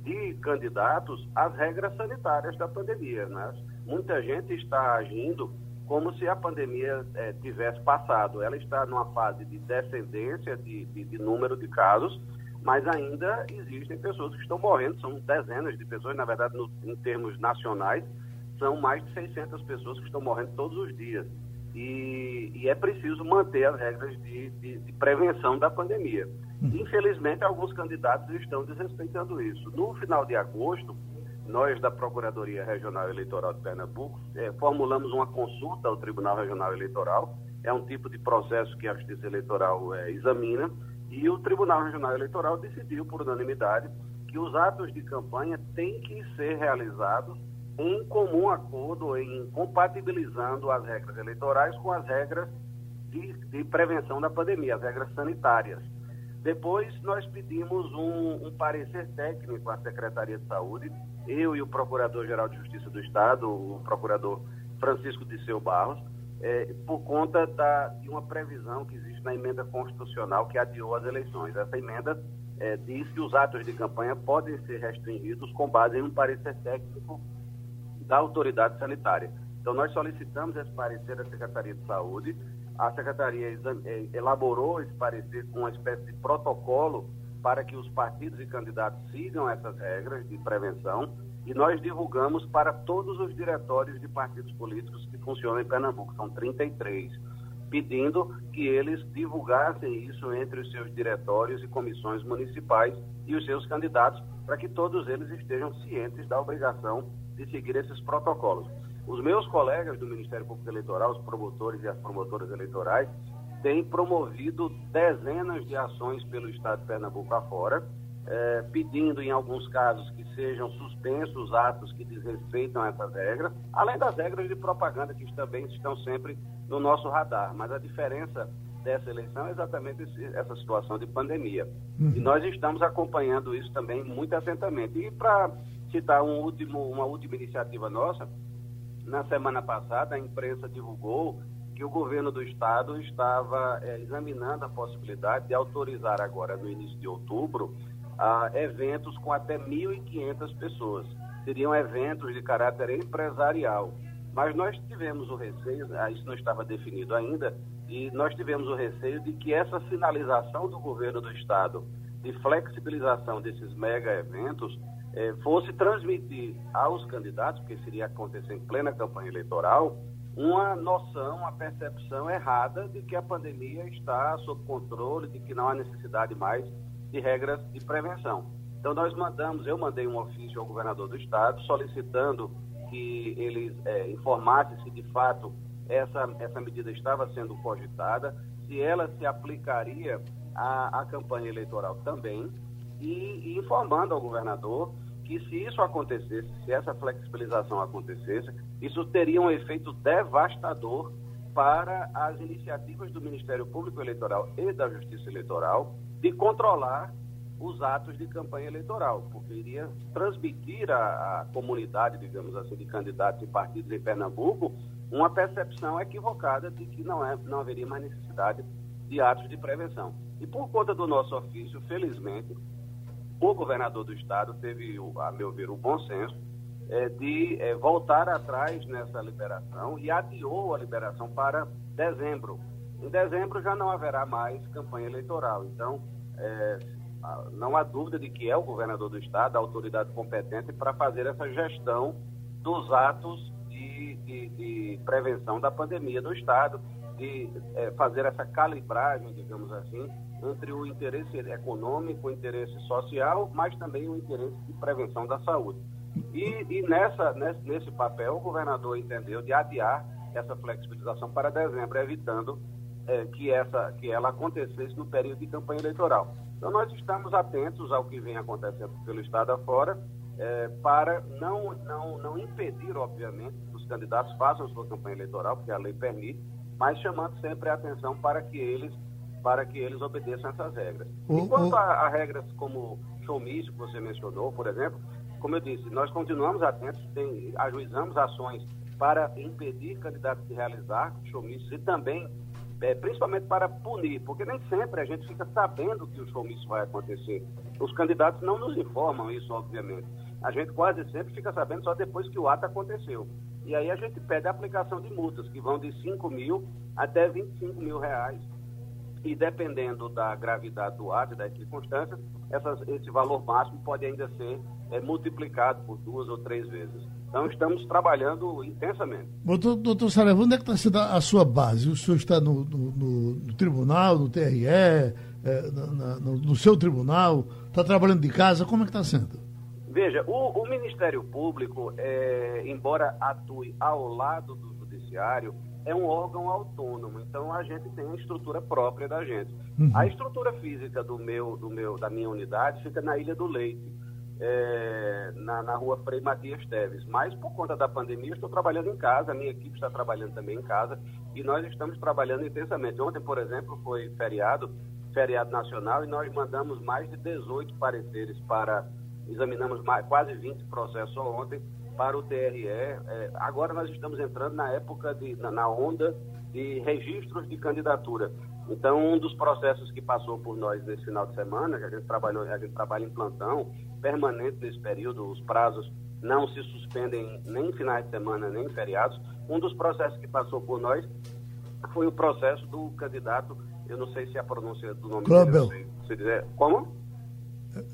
de candidatos às regras sanitárias da pandemia. Né? Muita gente está agindo como se a pandemia eh, tivesse passado. Ela está numa fase de descendência de, de, de número de casos, mas ainda existem pessoas que estão morrendo, são dezenas de pessoas, na verdade, no, em termos nacionais, são mais de 600 pessoas que estão morrendo todos os dias. E, e é preciso manter as regras de, de, de prevenção da pandemia. Infelizmente, alguns candidatos estão desrespeitando isso. No final de agosto, nós da Procuradoria Regional Eleitoral de Pernambuco eh, formulamos uma consulta ao Tribunal Regional Eleitoral. É um tipo de processo que a Justiça Eleitoral eh, examina e o Tribunal Regional Eleitoral decidiu por unanimidade que os atos de campanha têm que ser realizados em comum acordo, em compatibilizando as regras eleitorais com as regras de, de prevenção da pandemia, as regras sanitárias. Depois, nós pedimos um, um, parecer técnico à Secretaria de Saúde, eu e o Procurador-Geral de Justiça do Estado, o Procurador Francisco Disseu Barros, é, por conta da, de uma previsão que existe na emenda constitucional que adiou as eleições. Essa emenda é, diz que os atos de campanha podem ser restringidos com base em um parecer técnico da autoridade sanitária. Então, nós solicitamos esse parecer da Secretaria de Saúde, a Secretaria é, elaborou esse parecer com uma espécie de protocolo para que os partidos e candidatos sigam essas regras de prevenção e nós divulgamos para todos os diretórios de partidos políticos que funcionam em Pernambuco, são 33, pedindo que eles divulgassem isso entre os seus diretórios e comissões municipais e os seus candidatos, para que todos eles estejam cientes da obrigação de seguir esses protocolos. Os meus colegas do Ministério Público Eleitoral, os promotores e as promotoras eleitorais, têm promovido dezenas de ações pelo Estado de Pernambuco afora, eh, pedindo, em alguns casos, que sejam suspensos os atos que desrespeitam essas regras, além das regras de propaganda que também estão sempre no nosso radar. Mas a diferença dessa eleição é exatamente essa situação de pandemia. Uhum. E nós estamos acompanhando isso também muito atentamente. E para citar um último, uma última iniciativa nossa, na semana passada, a imprensa divulgou que o governo do estado estava é, examinando a possibilidade de autorizar agora, no início de outubro, a eventos com até 1.500 pessoas. Seriam eventos de caráter empresarial. Mas nós tivemos o receio, ah, isso não estava definido ainda, e nós tivemos o receio de que essa sinalização do governo do estado de flexibilização desses mega eventos eh, fosse transmitir aos candidatos, porque seria acontecer em plena campanha eleitoral, uma noção, uma percepção errada de que a pandemia está sob controle, de que não há necessidade mais de regras de prevenção. Então nós mandamos, eu mandei um ofício ao governador do estado solicitando que eles é, informassem se de fato essa, essa medida estava sendo cogitada, se ela se aplicaria à, à campanha eleitoral também, e, informando ao governador que se isso acontecesse, se essa flexibilização acontecesse, isso teria um efeito devastador para as iniciativas do Ministério Público Eleitoral e da Justiça Eleitoral de controlar os atos de campanha eleitoral, porque iria transmitir à, à comunidade, digamos assim, de candidatos e partidos em Pernambuco uma percepção equivocada de que não, é, não haveria mais necessidade de atos de prevenção. E por conta do nosso ofício, felizmente, o governador do estado teve, a meu ver, o bom senso é, de é, voltar atrás nessa liberação e adiou a liberação para dezembro. Em dezembro já não haverá mais campanha eleitoral. Então, é, não há dúvida de que é o governador do estado, a autoridade competente para fazer essa gestão dos atos de, de, de prevenção da pandemia do estado, de é, fazer essa calibragem, digamos assim, entre o interesse econômico, o interesse social, mas também o interesse de prevenção da saúde. E, e nessa, nesse, nesse papel, o governador entendeu de adiar essa flexibilização para dezembro, evitando é, que, essa, que ela acontecesse no período de campanha eleitoral. Então, nós estamos atentos ao que vem acontecendo pelo Estado afora, é, para não, não, não impedir, obviamente, que os candidatos façam sua campanha eleitoral, porque a lei permite, mas chamando sempre a atenção para que eles para que eles obedeçam essas regras. Enquanto a, a regras como showmício, que você mencionou, por exemplo, como eu disse, nós continuamos atentos, tem, ajuizamos ações para impedir candidatos de realizar showmícios e também, é, principalmente para punir, porque nem sempre a gente fica sabendo que o showmício vai acontecer. Os candidatos não nos informam isso, obviamente. A gente quase sempre fica sabendo só depois que o ato aconteceu. E aí a gente pede a aplicação de multas, que vão de 5 mil até 25 mil reais e dependendo da gravidade do ato e das circunstâncias, essas, esse valor máximo pode ainda ser é, multiplicado por duas ou três vezes. Então, estamos trabalhando intensamente. Doutor, doutor Saraiva, onde é que está sendo a sua base? O senhor está no, no, no, no tribunal, no TRE, é, na, no, no, seu tribunal, está trabalhando de casa, como é que está sendo? Veja, o, o Ministério Público, é, embora atue ao lado do Judiciário, é um órgão autônomo, então a gente tem a estrutura própria da gente. Uhum. A estrutura física do meu, do meu, da minha unidade fica na Ilha do Leite. é, na, na rua Frei Matias Teves. Mas por conta da pandemia, eu estou trabalhando em casa, a minha equipe está trabalhando também em casa e nós estamos trabalhando intensamente. Ontem, por exemplo, foi feriado, feriado nacional, e nós mandamos mais de 18 pareceres para. Examinamos mais, quase 20 processos ontem para o TRE. É, agora nós estamos entrando na época, de, na, na onda de registros de candidatura. Então, um dos processos que passou por nós nesse final de semana, que a gente trabalhou, a gente trabalha em plantão, permanente nesse período, os prazos não se suspendem nem em finais de semana, nem em feriados. Um dos processos que passou por nós foi o processo do candidato, eu não sei se é a pronúncia do nome Globel. dele, se dizer, como?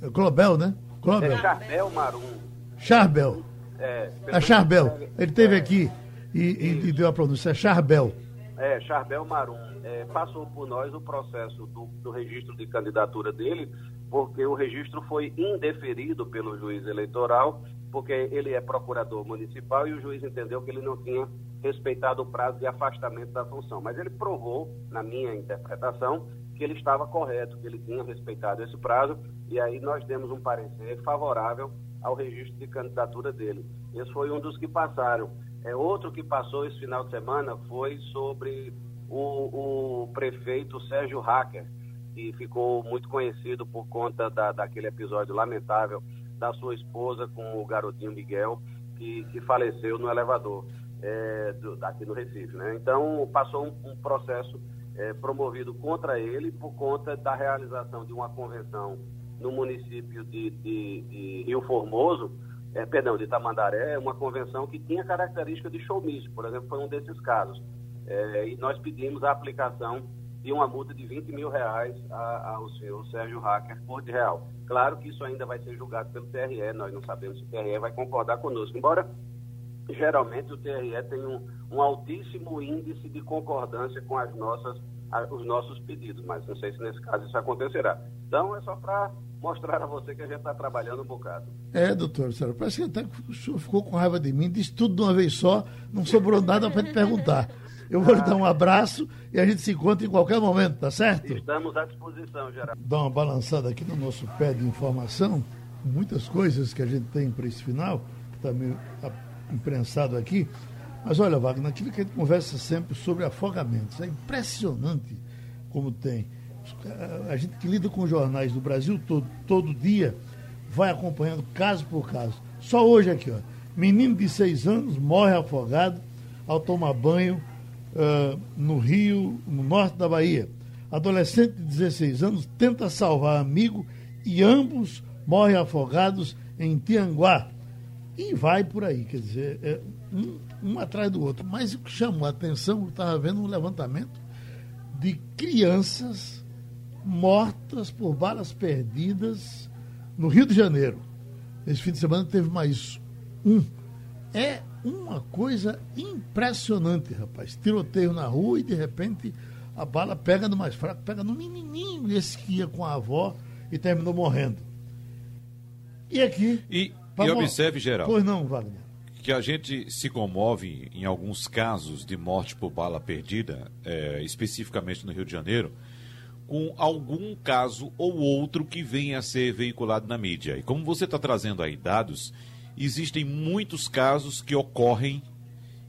É Globel, né? É Charbel Marum. Charbel. É, É Charbel. Ele teve aqui e, e- e deu a pronúncia. É Charbel. É, Charbel Marum. É, passou por nós o processo do, do registro de candidatura dele, porque o registro foi indeferido pelo juiz eleitoral, porque ele é procurador municipal e o juiz entendeu que ele não tinha respeitado o prazo de afastamento da função. Mas ele provou, na minha interpretação, que ele estava correto, que ele tinha respeitado esse prazo, e aí nós demos um parecer favorável ao registro de candidatura dele. Esse foi um dos que passaram. É, outro que passou esse final de semana foi sobre o, o prefeito Sérgio Hacker, que ficou muito conhecido por conta da, daquele episódio lamentável da sua esposa com o garotinho Miguel, que, que faleceu no elevador é, do, aqui no Recife. Né? Então, passou um, um processo é, promovido contra ele por conta da realização de uma convenção no município de, de, de Rio Formoso, é, perdão, de Tamandaré, uma convenção que tinha característica de showmício, por exemplo, foi um desses casos. É, e nós pedimos a aplicação de uma multa de 20 mil reais ao senhor Sérgio Hacker por de real. Claro que isso ainda vai ser julgado pelo TRE, nós não sabemos se o TRE vai concordar conosco, embora geralmente o TRE tem um, um altíssimo índice de concordância com as nossas, os nossos pedidos, mas não sei se nesse caso isso acontecerá. Então é só para mostrar a você que a gente está trabalhando um bocado. É, doutor, senhora, parece que até o senhor ficou com raiva de mim, disse tudo de uma vez só, não sobrou nada para te perguntar. Eu vou lhe dar um abraço e a gente se encontra em qualquer momento, tá certo? Estamos à disposição, Geraldo. Dar uma balançada aqui no nosso pé de informação, muitas coisas que a gente tem para esse final, que meio a- imprensado aqui. Mas olha, Wagner, aquilo que a gente conversa sempre sobre afogamentos, é impressionante como tem. A- gente que lida com jornais do Brasil todo, todo dia, vai acompanhando caso por caso. Só hoje aqui, ó. Menino de seis anos morre afogado ao tomar banho ah, no Rio, no norte da Bahia. Adolescente de 16 anos tenta salvar amigo e ambos morrem afogados em Tianguá. E vai por aí, quer dizer, é um, um atrás do outro. Mas o que chamou a atenção, eu estava vendo um levantamento de crianças mortas por balas perdidas no Rio de Janeiro. Esse fim de semana teve mais um. É uma coisa impressionante, rapaz. Tiroteio na rua e de repente a bala pega no mais fraco, pega no menininho, esse que ia com a avó e terminou morrendo. E aqui. E, e vamos- observe, Geraldo, Pois não, Wagner. que a gente se comove em alguns casos de morte por bala perdida, é, especificamente no Rio de Janeiro, com algum caso ou outro que venha a ser veiculado na mídia. E como você está trazendo aí dados, existem muitos casos que ocorrem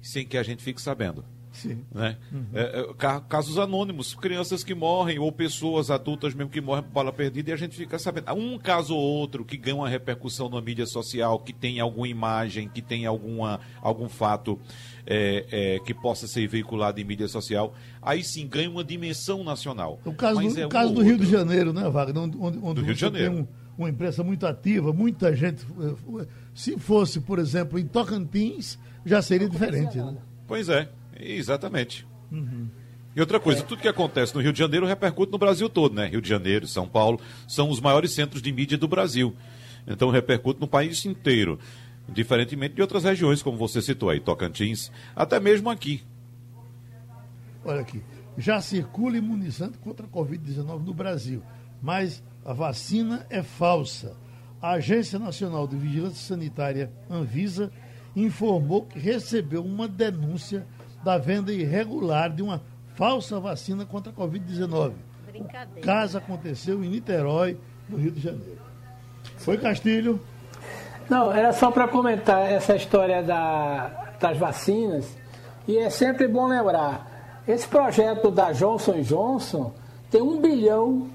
sem que a gente fique sabendo. Sim. Né? É, é, ca- casos anônimos, crianças que morrem, ou pessoas adultas mesmo que morrem por bala perdida, e a gente fica sabendo. Um caso ou outro que ganha uma repercussão na mídia social, que tem alguma imagem, que tem alguma, algum fato é, é, que possa ser veiculado em mídia social, aí sim ganha uma dimensão nacional. O caso, Mas do, é o um caso do Rio de. Janeiro, né, Wagner? Onde, onde, onde Do Rio de Janeiro. tem um- uma imprensa muito ativa, muita gente. eh, Se fosse, por exemplo, em Tocantins, já seria diferente, né? Pois é, exatamente. Uhum. E outra coisa, tudo que acontece no Rio de Janeiro repercute no Brasil todo, né? Rio de Janeiro, São Paulo, são os maiores centros de mídia do Brasil. Então repercute no país inteiro. Diferentemente de outras regiões, como você citou aí, Tocantins, até mesmo aqui. Olha aqui. Já circula imunizante contra a Covid-19 no Brasil, mas a vacina é falsa. A Agência Nacional de Vigilância Sanitária, Anvisa, informou que recebeu uma denúncia da venda irregular de uma falsa vacina contra a Covid-19. O Brincadeira. caso aconteceu em Niterói, no Rio de Janeiro. Foi Castilho. Não, era só para comentar essa história da, das vacinas. E é sempre bom lembrar: esse projeto da Johnson Johnson tem um bilhão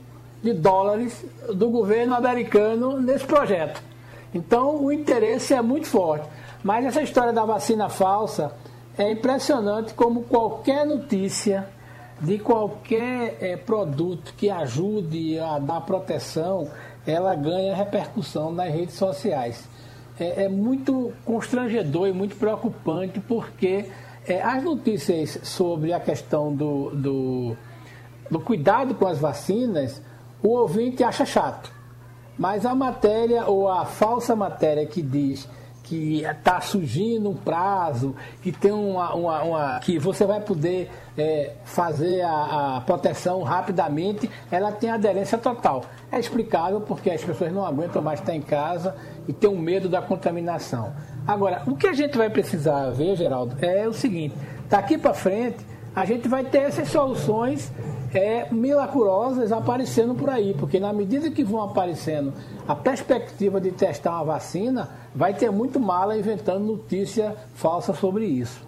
de dólares do governo americano nesse projeto. Então o interesse é muito forte. Mas essa história da vacina falsa é impressionante como qualquer notícia de qualquer é, produto que ajude a dar proteção, ela ganha repercussão nas redes sociais. É, é muito constrangedor e muito preocupante porque é, as notícias sobre a questão do, do, do cuidado com as vacinas, o ouvinte acha chato. Mas a matéria ou a falsa matéria que diz que está surgindo um prazo, que tem uma, uma, uma que você vai poder é, fazer a, a, proteção rapidamente, ela tem aderência total. É explicável porque as pessoas não aguentam mais estar em casa e tem um medo da contaminação. Agora, o que a gente vai precisar ver, Geraldo, é o seguinte: daqui para frente a gente vai ter essas soluções é, milagrosas aparecendo por aí, porque na medida que vão aparecendo a perspectiva de testar uma vacina, vai ter muito mala inventando notícia falsa sobre isso.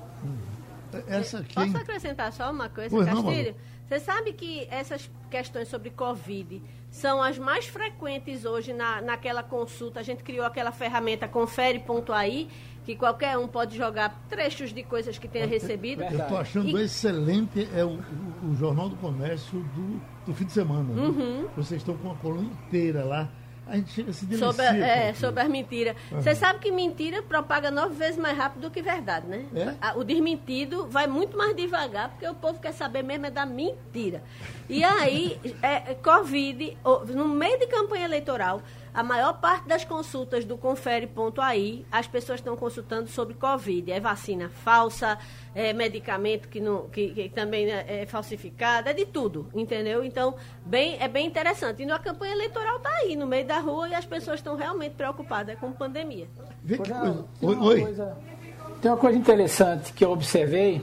Essa aqui... Posso acrescentar só uma coisa, pois Castilho? Não, Você sabe que essas questões sobre Covid são as mais frequentes hoje na, naquela consulta. A gente criou aquela ferramenta confere.ai, que qualquer um pode jogar trechos de coisas que tenha recebido. Eu estou achando e... excelente é o, o, o, Jornal do Comércio do, do fim de semana. Uhum. Vocês estão com a coluna inteira lá a gente chega a se delicia. Sobre, é, sobre as mentiras. Você uhum. sabe que mentira propaga nove vezes mais rápido do que verdade, né? É? O desmentido vai muito mais devagar, porque o povo quer saber mesmo é da mentira. E aí, é, Covid, no meio de campanha eleitoral, a maior parte das consultas do confere.ai, as pessoas estão consultando sobre Covid. É vacina falsa, é medicamento que, não, que, que também é, é falsificado, é de tudo, entendeu? Então, bem, é bem interessante. E a campanha eleitoral está aí, no meio da rua, e as pessoas estão realmente preocupadas com a pandemia. Coisa. Oi, oi. Coisa, tem uma coisa interessante que eu observei,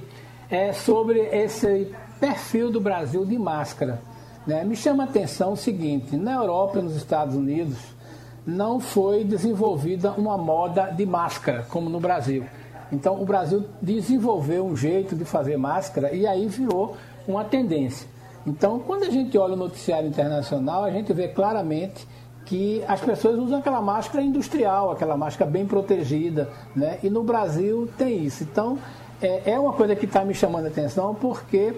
é sobre esse perfil do Brasil de máscara. Né? Me chama a atenção o seguinte, na Europa e nos Estados Unidos, não foi desenvolvida uma moda de máscara, como no Brasil. Então, o Brasil desenvolveu um jeito de fazer máscara e aí virou uma tendência. Então, quando a gente olha o noticiário internacional, a gente vê claramente que as pessoas usam aquela máscara industrial, aquela máscara bem protegida, né? E no Brasil tem isso. Então, é, é uma coisa que está me chamando a atenção porque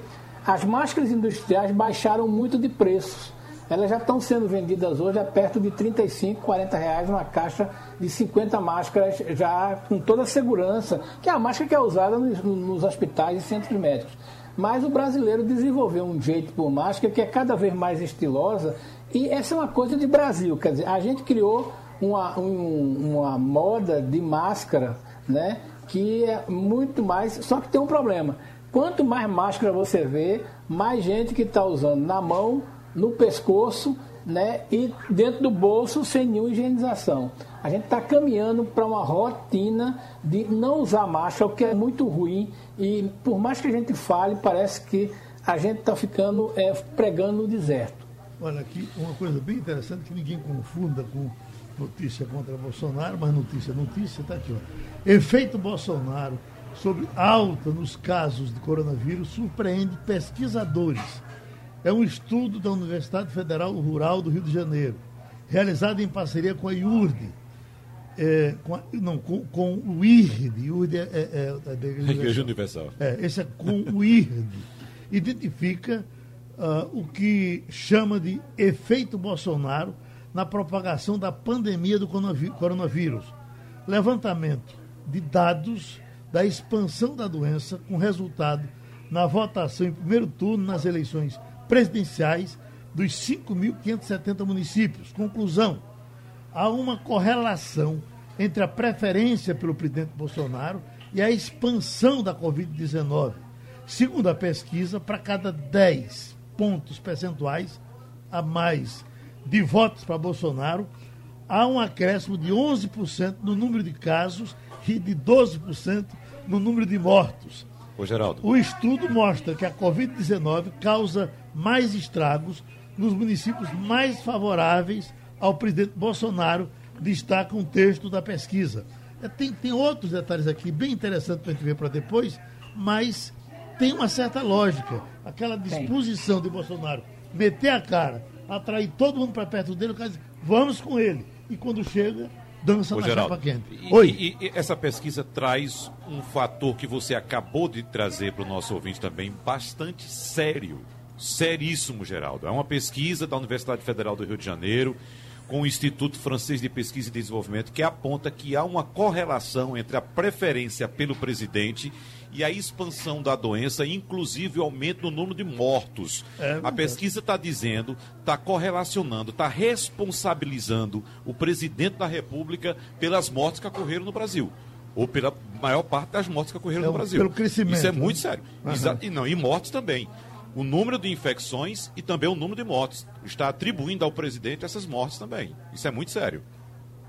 as máscaras industriais baixaram muito de preços elas já estão sendo vendidas hoje a perto de 35, 40 reais uma caixa de 50 máscaras já com toda a segurança, que é a máscara que é usada nos, nos hospitais e centros médicos. Mas o brasileiro desenvolveu um jeito por máscara que é cada vez mais estilosa e essa é uma coisa de Brasil, quer dizer, a gente criou uma, um, uma moda de máscara, né, que é muito mais, só que tem um problema. Quanto mais máscara você vê, mais gente que está usando na mão no pescoço né, e dentro do bolso sem nenhuma higienização. A gente está caminhando para uma rotina de não usar máscara, o que é muito ruim. E por mais que a gente fale, parece que a gente está ficando é, pregando no deserto. Olha aqui, uma coisa bem interessante que ninguém confunda com notícia contra Bolsonaro, mas notícia, notícia, está aqui. Ó. Efeito Bolsonaro sobre alta nos casos de coronavírus surpreende pesquisadores é um estudo da Universidade Federal Rural do Rio de Janeiro, realizado em parceria com a IURD, é, com a, não, com, com, o IRD. IURD é, é, é, é da Igreja Universal. É, esse é com o IRD. Identifica uh, o que chama de efeito Bolsonaro na propagação da pandemia do coronavírus. Levantamento de dados da expansão da doença com resultado na votação em primeiro turno nas eleições presidenciais dos 5.570 municípios. Conclusão: há uma correlação entre a preferência pelo presidente Bolsonaro e a expansão da Covid-19. Segundo a pesquisa, para cada 10 pontos percentuais a mais de votos para Bolsonaro, há um acréscimo de 11% no número de casos e de 12% no número de mortos. Ô, Geraldo. O estudo mostra que a Covid-19 causa mais estragos nos municípios mais favoráveis ao presidente Bolsonaro, destaca um texto da pesquisa. É, tem, tem outros detalhes aqui bem interessantes para a gente ver para depois, mas tem uma certa lógica. Aquela disposição de Bolsonaro meter a cara, atrair todo mundo para perto dele, o cara diz, vamos com ele. E quando chega, dança Ô, na Geraldo, chapa quente. Oi. E, e, essa pesquisa traz um fator que você acabou de trazer para o nosso ouvinte também, bastante sério. Seríssimo, Geraldo. É uma pesquisa da Universidade Federal do Rio de Janeiro com o Instituto Francês de Pesquisa e Desenvolvimento, que aponta que há uma correlação entre a preferência pelo presidente e a expansão da doença, inclusive o aumento no número de mortos. É, a pesquisa está dizendo, está correlacionando, está responsabilizando o presidente da República pelas mortes que ocorreram no Brasil ou pela maior parte das mortes que ocorreram é, no Brasil. Pelo crescimento. Isso é muito né? sério. Uhum. E, não, e mortes também o número de infecções e também o número de mortes. Está atribuindo ao presidente essas mortes também. Isso é muito sério.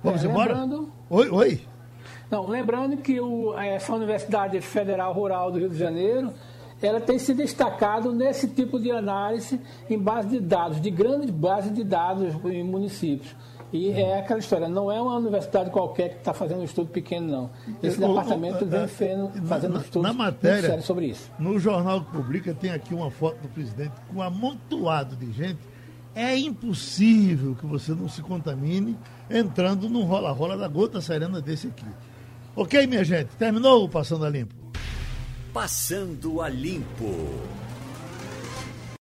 Vamos é, embora? Lembrando... Oi, oi. Não, lembrando que o, essa Universidade Federal Rural do Rio de Janeiro, ela tem se destacado nesse tipo de análise em base de dados, de grandes bases de dados em municípios. E é aquela história, não é uma universidade qualquer que está fazendo um estudo pequeno, não. Esse o, departamento o, vem fazendo, fazendo estudos na matéria, sobre isso. No jornal que publica, tem aqui uma foto do presidente com um amontoado de gente. É impossível que você não se contamine entrando num rola-rola da gota serena desse aqui. Ok, minha gente? Terminou o Passando a Limpo? Passando a Limpo.